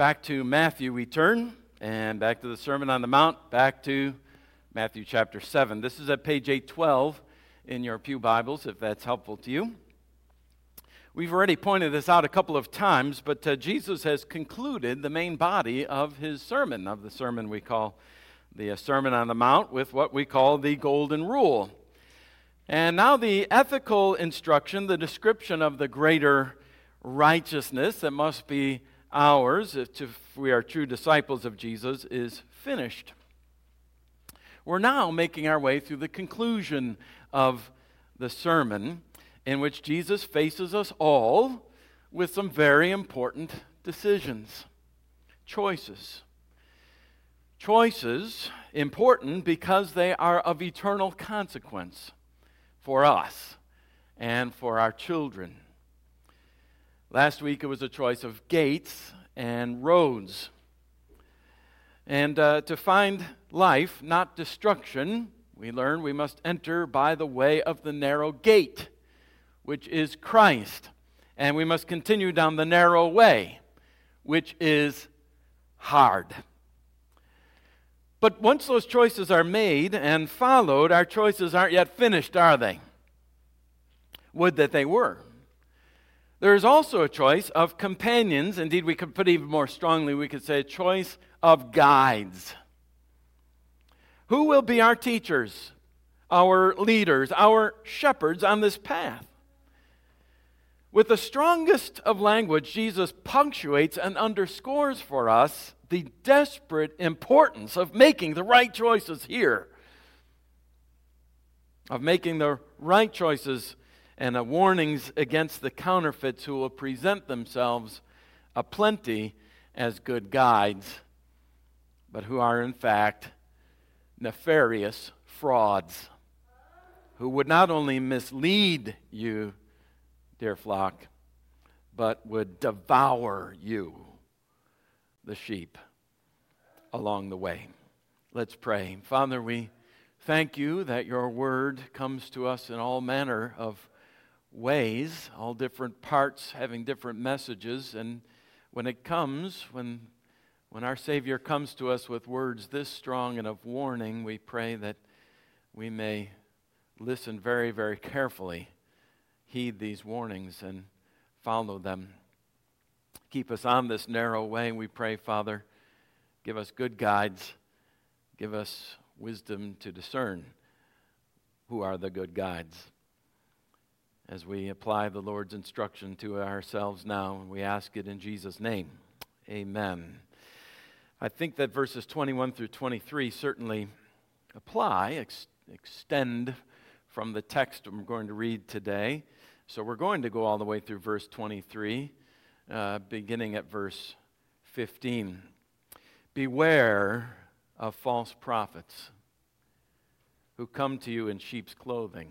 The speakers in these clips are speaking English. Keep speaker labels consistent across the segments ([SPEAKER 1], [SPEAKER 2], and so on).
[SPEAKER 1] Back to Matthew we turn, and back to the Sermon on the Mount, back to Matthew chapter 7. This is at page 812 in your Pew Bibles, if that's helpful to you. We've already pointed this out a couple of times, but uh, Jesus has concluded the main body of his sermon, of the sermon we call the uh, Sermon on the Mount, with what we call the Golden Rule. And now the ethical instruction, the description of the greater righteousness that must be ours, if we are true disciples of Jesus, is finished. We're now making our way through the conclusion of the sermon, in which Jesus faces us all with some very important decisions, choices. Choices important because they are of eternal consequence for us and for our children. Last week it was a choice of gates and roads. And uh, to find life, not destruction, we learn we must enter by the way of the narrow gate, which is Christ. And we must continue down the narrow way, which is hard. But once those choices are made and followed, our choices aren't yet finished, are they? Would that they were. There is also a choice of companions. Indeed, we could put even more strongly, we could say a choice of guides. Who will be our teachers, our leaders, our shepherds on this path? With the strongest of language, Jesus punctuates and underscores for us the desperate importance of making the right choices here, of making the right choices and a warnings against the counterfeits who will present themselves aplenty as good guides, but who are in fact nefarious frauds, who would not only mislead you, dear flock, but would devour you, the sheep, along the way. Let's pray. Father, we thank you that your word comes to us in all manner of ways, all different parts having different messages. And when it comes, when, when our Savior comes to us with words this strong and of warning, we pray that we may listen very, very carefully, heed these warnings, and follow them. Keep us on this narrow way, we pray, Father. Give us good guides. Give us wisdom to discern who are the good guides as we apply the Lord's instruction to ourselves now. We ask it in Jesus' name. Amen. I think that verses 21 through 23 certainly apply, ex- extend from the text I'm going to read today. So we're going to go all the way through verse 23, uh, beginning at verse 15. Beware of false prophets who come to you in sheep's clothing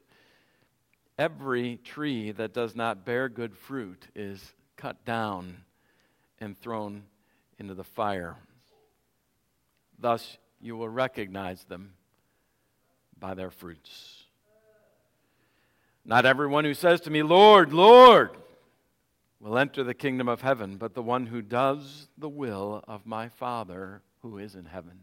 [SPEAKER 1] Every tree that does not bear good fruit is cut down and thrown into the fire. Thus, you will recognize them by their fruits. Not everyone who says to me, Lord, Lord, will enter the kingdom of heaven, but the one who does the will of my Father who is in heaven.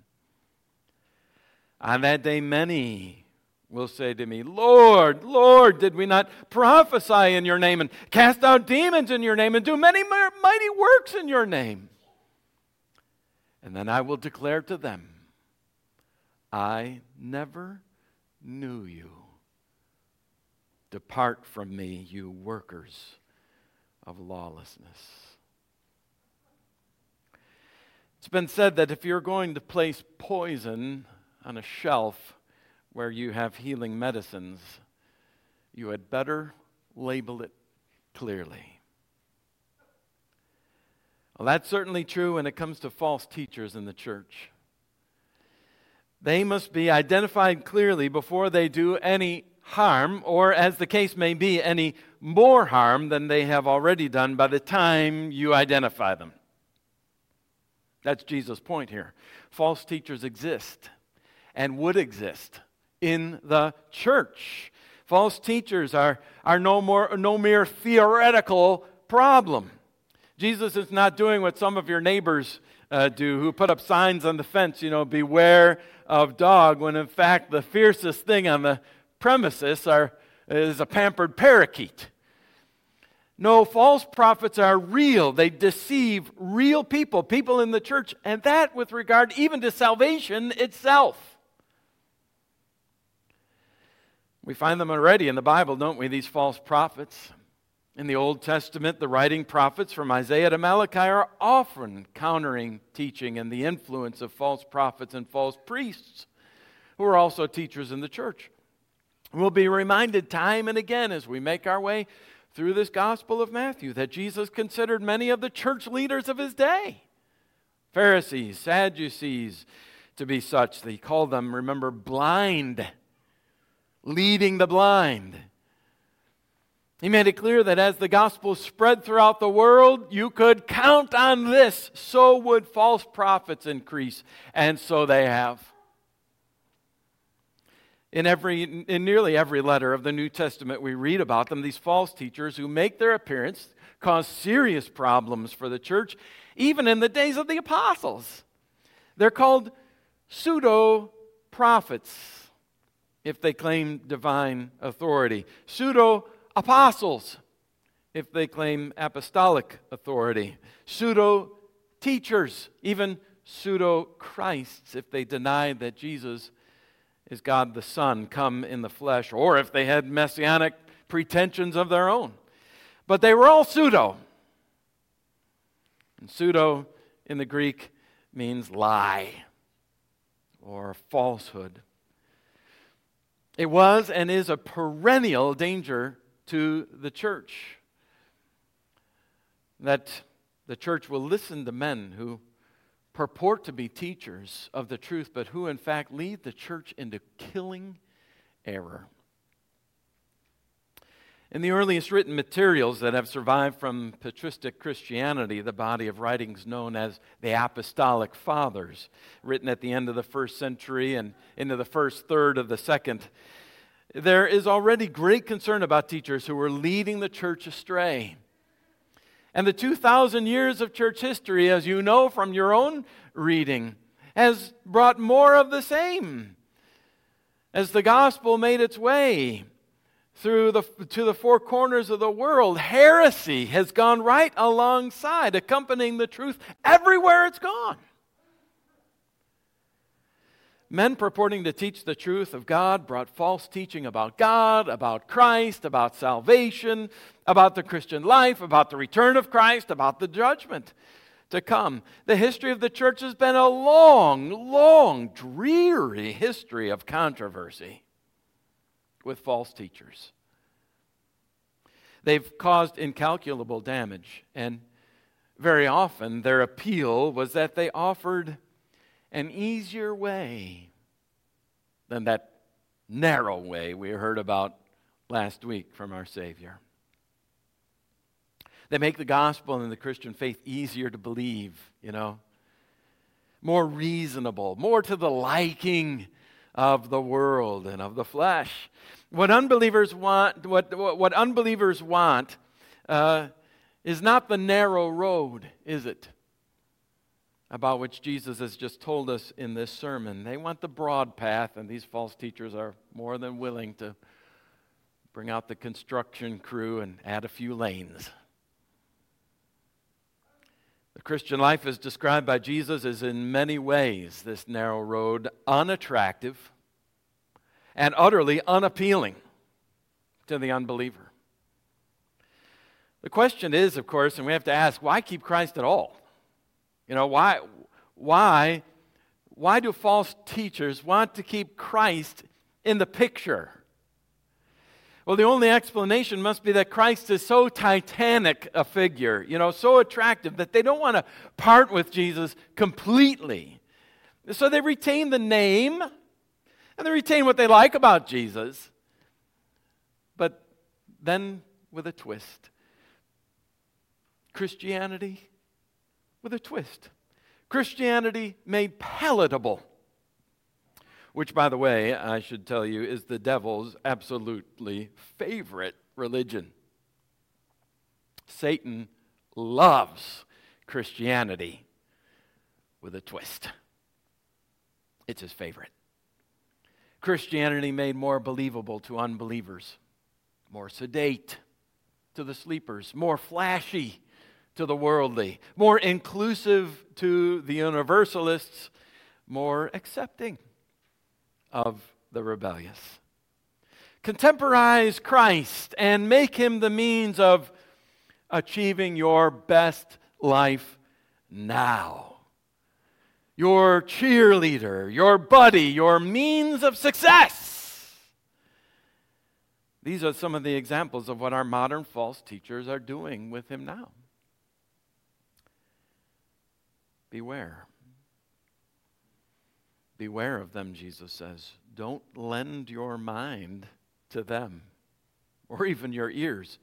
[SPEAKER 1] On that day, many will say to me, Lord, Lord, did we not prophesy in your name and cast out demons in your name and do many mighty works in your name? And then I will declare to them, I never knew you. Depart from me, you workers of lawlessness. It's been said that if you're going to place poison on a shelf, where you have healing medicines, you had better label it clearly. Well, that's certainly true when it comes to false teachers in the church. They must be identified clearly before they do any harm, or as the case may be, any more harm than they have already done by the time you identify them. That's Jesus' point here. False teachers exist and would exist in the church. False teachers are, are no, more, no mere theoretical problem. Jesus is not doing what some of your neighbors uh, do who put up signs on the fence, you know, beware of dog, when in fact the fiercest thing on the premises are, is a pampered parakeet. No, false prophets are real. They deceive real people, people in the church, and that with regard even to salvation itself. We find them already in the Bible, don't we? These false prophets. In the Old Testament, the writing prophets from Isaiah to Malachi are often countering teaching and the influence of false prophets and false priests who are also teachers in the church. We'll be reminded time and again as we make our way through this Gospel of Matthew that Jesus considered many of the church leaders of his day Pharisees, Sadducees to be such. He called them, remember, blind, leading the blind. He made it clear that as the gospel spread throughout the world, you could count on this. So would false prophets increase, and so they have. In, every, in nearly every letter of the New Testament, we read about them, these false teachers who make their appearance cause serious problems for the church, even in the days of the apostles. They're called pseudo prophets if they claim divine authority. Pseudo apostles if they claim apostolic authority, pseudo teachers, even pseudo Christs if they deny that Jesus is God the Son come in the flesh, or if they had messianic pretensions of their own. But they were all pseudo. And pseudo in the Greek means lie or falsehood. It was and is a perennial danger to the church. That the church will listen to men who purport to be teachers of the truth, but who in fact lead the church into killing error. In the earliest written materials that have survived from patristic Christianity, the body of writings known as the Apostolic Fathers, written at the end of the first century and into the first third of the second, there is already great concern about teachers who are leading the church astray. And the 2,000 years of church history, as you know from your own reading, has brought more of the same. As the gospel made its way through the, to the four corners of the world, heresy has gone right alongside, accompanying the truth everywhere it's gone. Men purporting to teach the truth of God brought false teaching about God, about Christ, about salvation, about the Christian life, about the return of Christ, about the judgment to come. The history of the church has been a long, long, dreary history of controversy with false teachers. They've caused incalculable damage, and very often their appeal was that they offered an easier way than that narrow way we heard about last week from our Savior. They make the gospel and the Christian faith easier to believe, you know, more reasonable, more to the liking of the world and of the flesh. What unbelievers want, what, what unbelievers want uh, is not the narrow road, is it? about which Jesus has just told us in this sermon. They want the broad path, and these false teachers are more than willing to bring out the construction crew and add a few lanes. The Christian life is described by Jesus as in many ways this narrow road unattractive and utterly unappealing to the unbeliever. The question is, of course, and we have to ask, why keep Christ at all? You know, why, why, why do false teachers want to keep Christ in the picture? Well, the only explanation must be that Christ is so titanic a figure, you know, so attractive that they don't want to part with Jesus completely. So they retain the name and they retain what they like about Jesus, but then with a twist. Christianity with a twist. Christianity made palatable which, by the way, I should tell you, is the devil's absolutely favorite religion. Satan loves Christianity with a twist. It's his favorite. Christianity made more believable to unbelievers, more sedate to the sleepers, more flashy to the worldly, more inclusive to the universalists, more accepting of the rebellious. Contemporize Christ and make him the means of achieving your best life now. Your cheerleader, your buddy, your means of success. These are some of the examples of what our modern false teachers are doing with him now. Beware. Beware of them, Jesus says. Don't lend your mind to them or even your ears.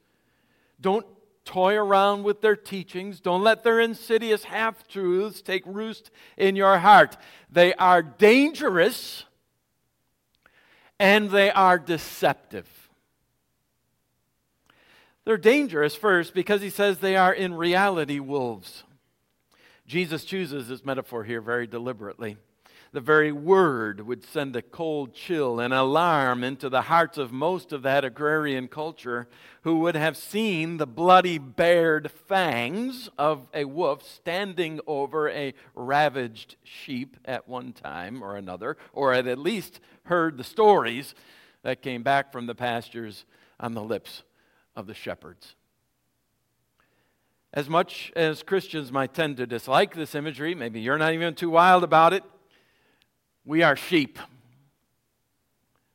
[SPEAKER 1] Don't toy around with their teachings. Don't let their insidious half truths take roost in your heart. They are dangerous and they are deceptive. They're dangerous first because he says they are in reality wolves. Jesus chooses this metaphor here very deliberately. The very word would send a cold chill and alarm into the hearts of most of that agrarian culture who would have seen the bloody bared fangs of a wolf standing over a ravaged sheep at one time or another, or had at least heard the stories that came back from the pastures on the lips of the shepherds. As much as Christians might tend to dislike this imagery, maybe you're not even too wild about it, we are sheep.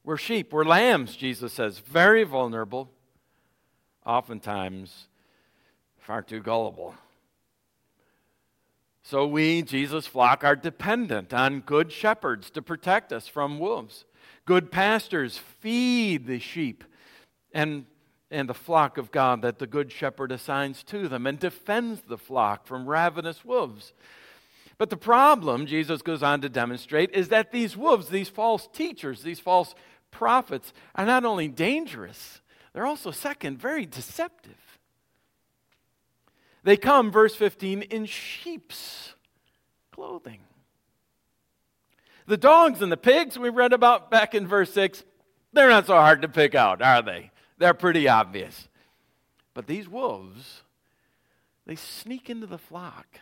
[SPEAKER 1] We're sheep. We're lambs, Jesus says. Very vulnerable, oftentimes far too gullible. So we, Jesus' flock, are dependent on good shepherds to protect us from wolves. Good pastors feed the sheep and, and the flock of God that the good shepherd assigns to them and defends the flock from ravenous wolves. But the problem, Jesus goes on to demonstrate, is that these wolves, these false teachers, these false prophets, are not only dangerous, they're also, second, very deceptive. They come, verse 15, in sheep's clothing. The dogs and the pigs we read about back in verse 6, they're not so hard to pick out, are they? They're pretty obvious. But these wolves, they sneak into the flock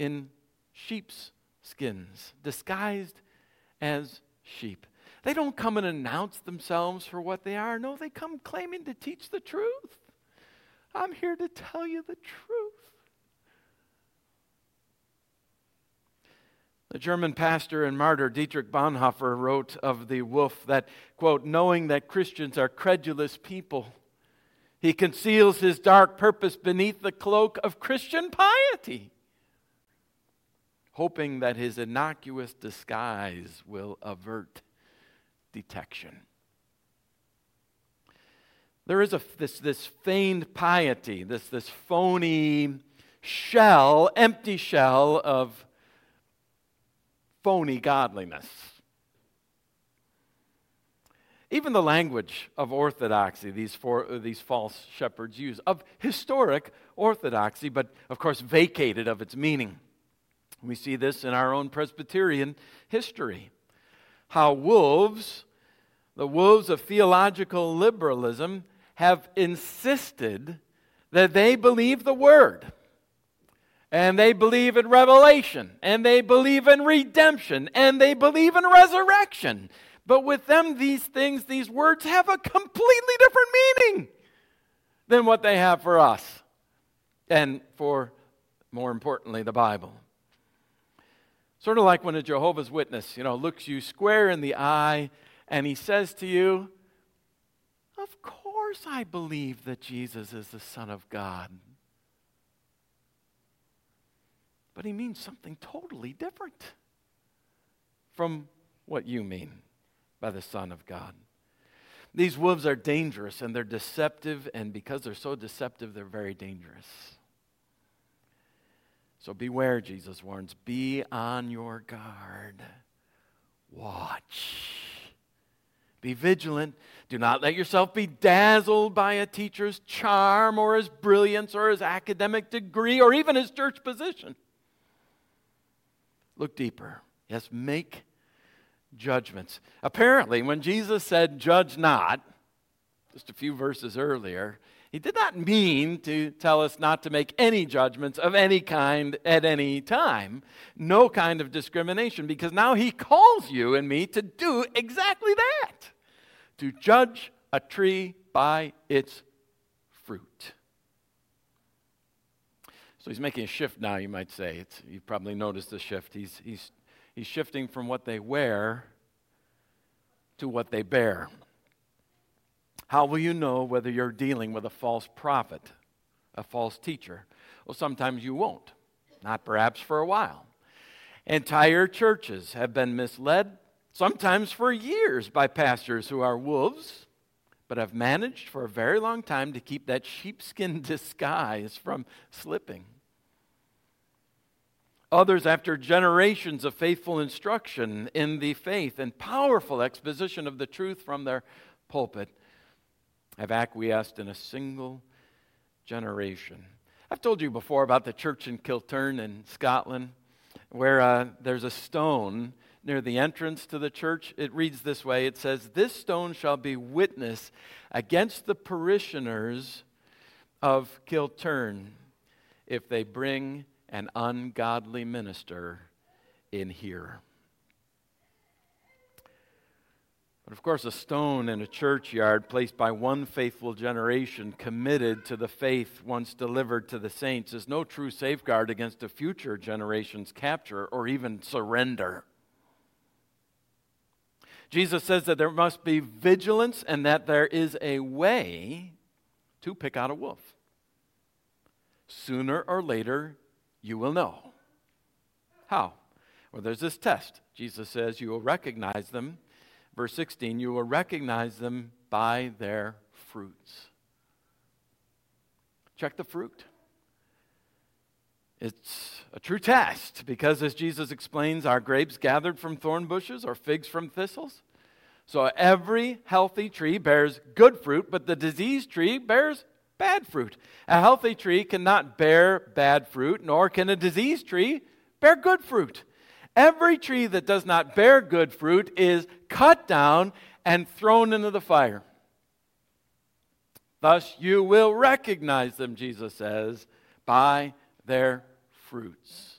[SPEAKER 1] in sheep's skins, disguised as sheep. They don't come and announce themselves for what they are. No, they come claiming to teach the truth. I'm here to tell you the truth. The German pastor and martyr Dietrich Bonhoeffer wrote of the wolf that, quote, knowing that Christians are credulous people, he conceals his dark purpose beneath the cloak of Christian piety hoping that his innocuous disguise will avert detection. There is a, this, this feigned piety, this, this phony shell, empty shell of phony godliness. Even the language of orthodoxy, these, four, these false shepherds use, of historic orthodoxy, but of course vacated of its meaning. We see this in our own Presbyterian history. How wolves, the wolves of theological liberalism, have insisted that they believe the Word. And they believe in revelation. And they believe in redemption. And they believe in resurrection. But with them, these things, these words have a completely different meaning than what they have for us. And for, more importantly, the Bible. Sort of like when a Jehovah's Witness, you know, looks you square in the eye and he says to you, Of course, I believe that Jesus is the Son of God. But he means something totally different from what you mean by the Son of God. These wolves are dangerous and they're deceptive, and because they're so deceptive, they're very dangerous. So beware, Jesus warns. Be on your guard. Watch. Be vigilant. Do not let yourself be dazzled by a teacher's charm or his brilliance or his academic degree or even his church position. Look deeper. Yes, make judgments. Apparently, when Jesus said, Judge not, just a few verses earlier, he did not mean to tell us not to make any judgments of any kind at any time. No kind of discrimination, because now he calls you and me to do exactly that to judge a tree by its fruit. So he's making a shift now, you might say. It's, you probably noticed the shift. He's, he's, he's shifting from what they wear to what they bear. How will you know whether you're dealing with a false prophet, a false teacher? Well, sometimes you won't, not perhaps for a while. Entire churches have been misled, sometimes for years, by pastors who are wolves, but have managed for a very long time to keep that sheepskin disguise from slipping. Others, after generations of faithful instruction in the faith and powerful exposition of the truth from their pulpit, have acquiesced in a single generation. I've told you before about the church in Kilturn in Scotland, where uh, there's a stone near the entrance to the church. It reads this way It says, This stone shall be witness against the parishioners of Kilturn if they bring an ungodly minister in here. But of course, a stone in a churchyard placed by one faithful generation committed to the faith once delivered to the saints is no true safeguard against a future generation's capture or even surrender. Jesus says that there must be vigilance and that there is a way to pick out a wolf. Sooner or later, you will know. How? Well, there's this test. Jesus says you will recognize them Verse 16, you will recognize them by their fruits. Check the fruit. It's a true test because, as Jesus explains, are grapes gathered from thorn bushes or figs from thistles? So every healthy tree bears good fruit, but the diseased tree bears bad fruit. A healthy tree cannot bear bad fruit, nor can a diseased tree bear good fruit. Every tree that does not bear good fruit is cut down and thrown into the fire. Thus you will recognize them, Jesus says, by their fruits.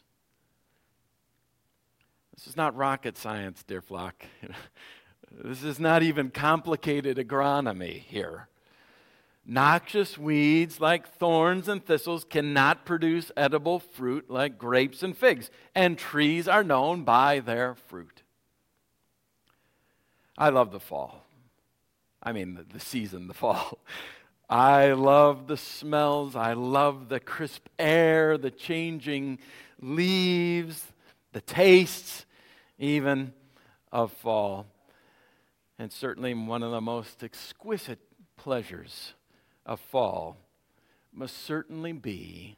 [SPEAKER 1] This is not rocket science, dear flock. this is not even complicated agronomy here. Noxious weeds like thorns and thistles cannot produce edible fruit like grapes and figs, and trees are known by their fruit. I love the fall. I mean, the, season, the fall. I love the smells. I love the crisp air, the changing leaves, the tastes, even of fall. And certainly one of the most exquisite pleasures of fall must certainly be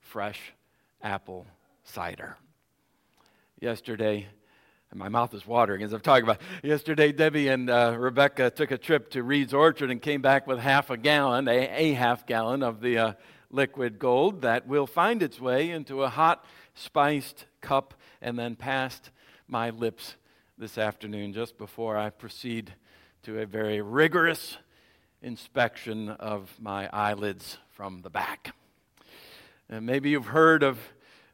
[SPEAKER 1] fresh apple cider. Yesterday, my mouth is watering as I'm talking about. Yesterday, Debbie and uh, Rebecca took a trip to Reid's Orchard and came back with half a gallon, a, a half gallon of the uh, liquid gold that will find its way into a hot, spiced cup and then past my lips this afternoon just before I proceed to a very rigorous inspection of my eyelids from the back. And maybe you've heard of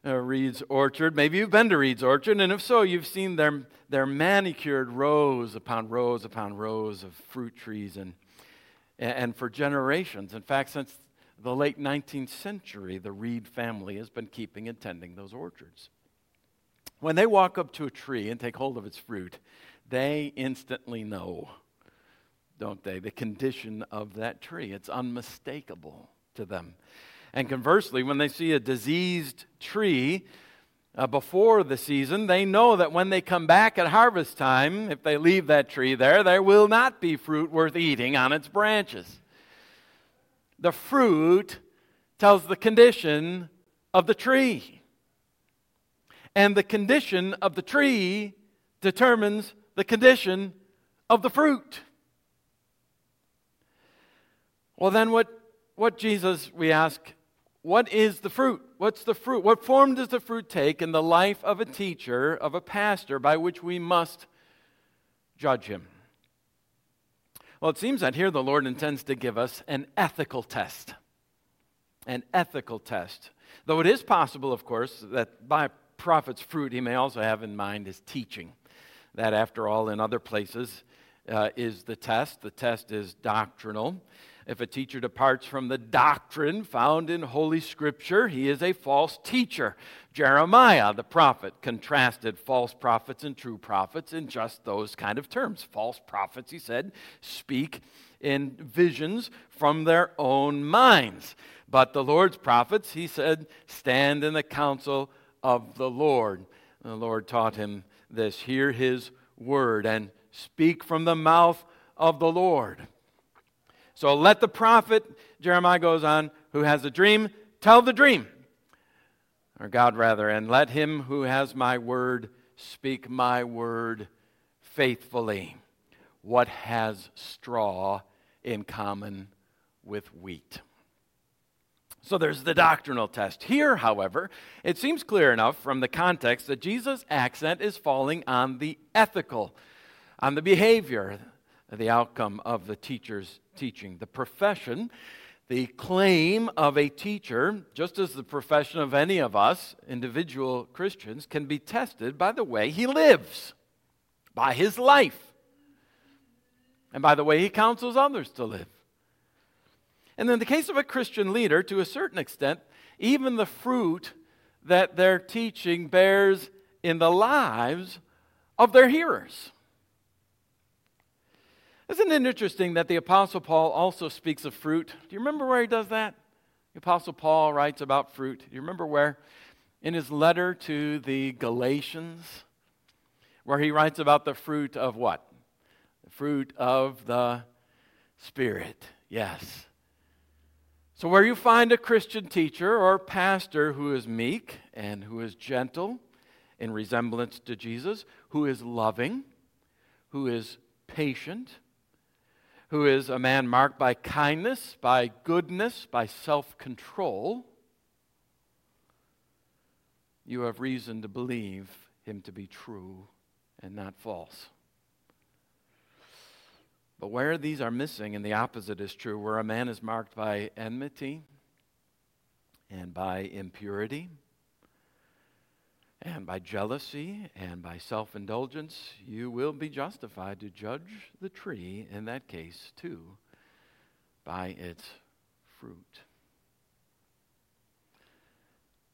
[SPEAKER 1] uh, Reid's Orchard. Maybe you've been to Reid's Orchard, and if so, you've seen their, their manicured rows upon rows upon rows of fruit trees and, and for generations. In fact, since the late 19th century, the Reid family has been keeping and tending those orchards. When they walk up to a tree and take hold of its fruit, they instantly know don't they? The condition of that tree. It's unmistakable to them. And conversely, when they see a diseased tree uh, before the season, they know that when they come back at harvest time, if they leave that tree there, there will not be fruit worth eating on its branches. The fruit tells the condition of the tree. And the condition of the tree determines the condition of the fruit. Well, then, what, what Jesus, we ask, what is the fruit? What's the fruit? What form does the fruit take in the life of a teacher, of a pastor, by which we must judge him? Well, it seems that here the Lord intends to give us an ethical test. An ethical test. Though it is possible, of course, that by prophet's fruit he may also have in mind his teaching. That, after all, in other places uh, is the test. The test is doctrinal. If a teacher departs from the doctrine found in Holy Scripture, he is a false teacher. Jeremiah, the prophet, contrasted false prophets and true prophets in just those kind of terms. False prophets, he said, speak in visions from their own minds. But the Lord's prophets, he said, stand in the counsel of the Lord. The Lord taught him this hear his word and speak from the mouth of the Lord. So let the prophet, Jeremiah goes on, who has a dream, tell the dream. Or God, rather, and let him who has my word speak my word faithfully. What has straw in common with wheat? So there's the doctrinal test. Here, however, it seems clear enough from the context that Jesus' accent is falling on the ethical, on the behavior, the outcome of the teacher's teaching. The profession, the claim of a teacher, just as the profession of any of us, individual Christians, can be tested by the way he lives, by his life, and by the way he counsels others to live. And in the case of a Christian leader, to a certain extent, even the fruit that their teaching bears in the lives of their hearers. Isn't it interesting that the Apostle Paul also speaks of fruit? Do you remember where he does that? The Apostle Paul writes about fruit. Do you remember where? In his letter to the Galatians, where he writes about the fruit of what? The fruit of the Spirit. Yes. So, where you find a Christian teacher or pastor who is meek and who is gentle in resemblance to Jesus, who is loving, who is patient, who is a man marked by kindness, by goodness, by self control, you have reason to believe him to be true and not false. But where these are missing, and the opposite is true, where a man is marked by enmity and by impurity, and by jealousy and by self indulgence, you will be justified to judge the tree, in that case, too, by its fruit.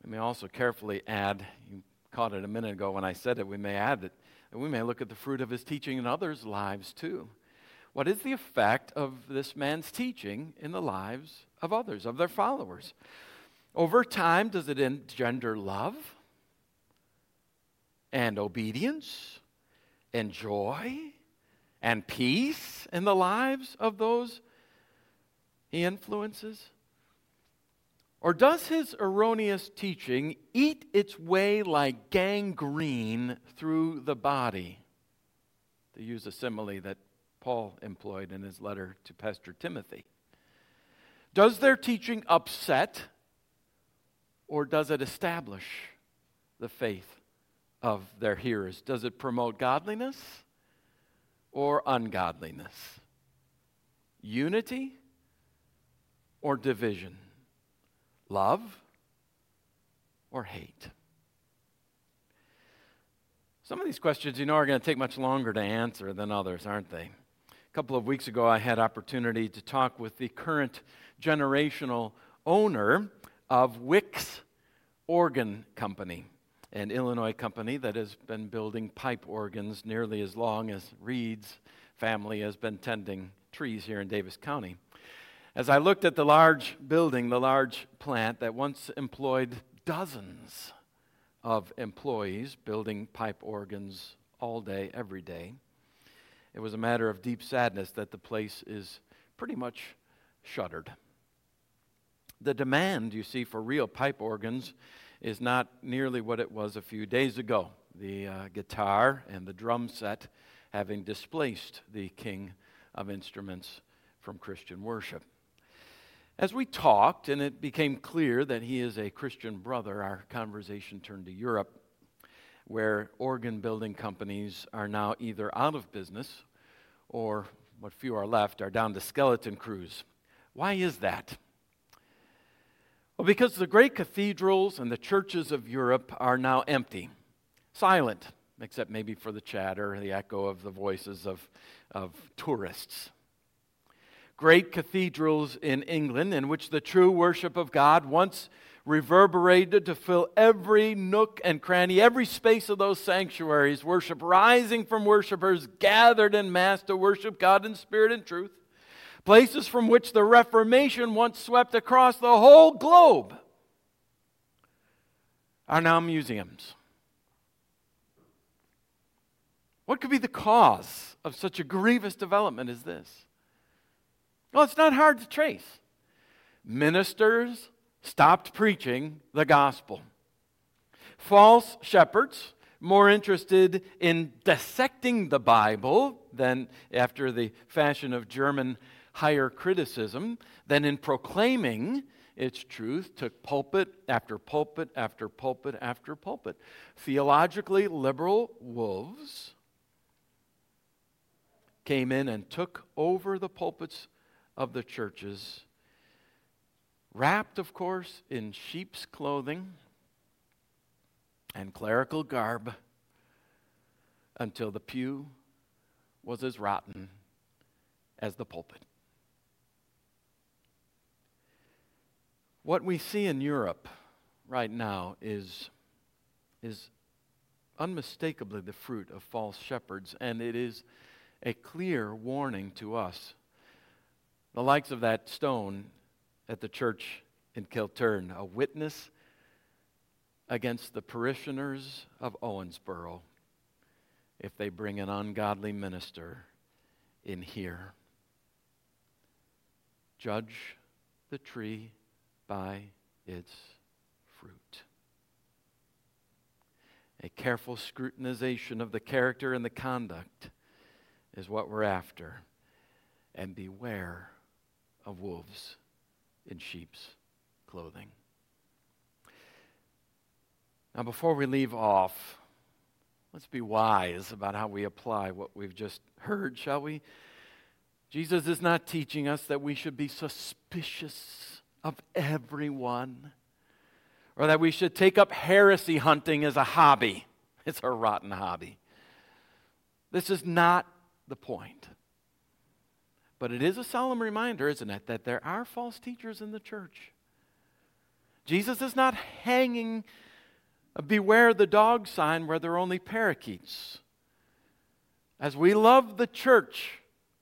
[SPEAKER 1] We may also carefully add, you caught it a minute ago when I said it, we may add that, that we may look at the fruit of his teaching in others' lives too. What is the effect of this man's teaching in the lives of others, of their followers? Over time, does it engender love? And obedience and joy and peace in the lives of those he influences? Or does his erroneous teaching eat its way like gangrene through the body? To use a simile that Paul employed in his letter to Pastor Timothy. Does their teaching upset or does it establish the faith of their hearers? Does it promote godliness or ungodliness? Unity or division? Love or hate? Some of these questions, you know, are going to take much longer to answer than others, aren't they? A couple of weeks ago, I had opportunity to talk with the current generational owner of Wicks Organ Company an Illinois company that has been building pipe organs nearly as long as Reid's family has been tending trees here in Daviess County. As I looked at the large building, the large plant that once employed dozens of employees building pipe organs all day, every day, it was a matter of deep sadness that the place is pretty much shuttered. The demand, you see, for real pipe organs is not nearly what it was a few days ago. The uh, guitar and the drum set having displaced the king of instruments from Christian worship. As we talked, and it became clear that he is a Christian brother, our conversation turned to Europe, where organ building companies are now either out of business or what few are left are down to skeleton crews. Why is that? Well, because the great cathedrals and the churches of Europe are now empty, silent, except maybe for the chatter, the echo of the voices of, of tourists. Great cathedrals in England, in which the true worship of God once reverberated to fill every nook and cranny, every space of those sanctuaries, worship rising from worshipers gathered in mass to worship God in spirit and truth places from which the Reformation once swept across the whole globe, are now museums. What could be the cause of such a grievous development as this? Well, it's not hard to trace. Ministers stopped preaching the gospel. False shepherds, more interested in dissecting the Bible than after the fashion of German higher criticism than in proclaiming its truth, took pulpit after pulpit after pulpit after pulpit. Theologically liberal wolves came in and took over the pulpits of the churches, wrapped, of course, in sheep's clothing and clerical garb until the pew was as rotten as the pulpit. What we see in Europe right now is, is unmistakably the fruit of false shepherds, and it is a clear warning to us. The likes of that stone at the church in Kilturn, a witness against the parishioners of Owensboro if they bring an ungodly minister in here. Judge the tree by its fruit. A careful scrutinization of the character and the conduct is what we're after. And beware of wolves in sheep's clothing. Now, before we leave off, let's be wise about how we apply what we've just heard, shall we? Jesus is not teaching us that we should be suspicious of everyone. Or that we should take up heresy hunting as a hobby. It's a rotten hobby. This is not the point. But it is a solemn reminder, isn't it, that there are false teachers in the church. Jesus is not hanging a beware the dog sign where there are only parakeets. As we love the church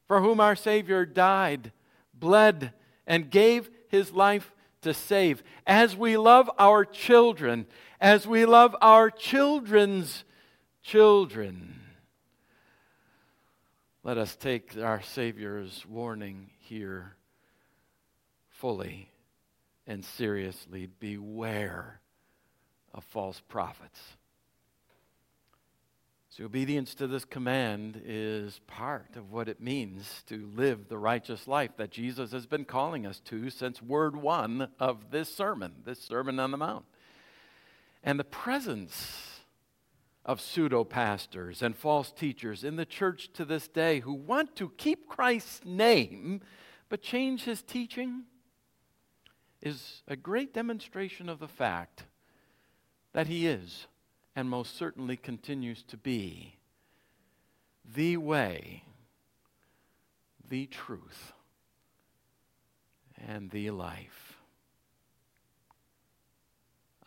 [SPEAKER 1] for whom our Savior died, bled, and gave his life to save. As we love our children, as we love our children's children, let us take our Savior's warning here fully and seriously. Beware of false prophets. So, obedience to this command is part of what it means to live the righteous life that Jesus has been calling us to since word one of this sermon, this Sermon on the Mount. And the presence of pseudo pastors and false teachers in the church to this day who want to keep Christ's name but change his teaching is a great demonstration of the fact that he is and most certainly continues to be the way, the truth, and the life.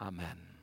[SPEAKER 1] Amen.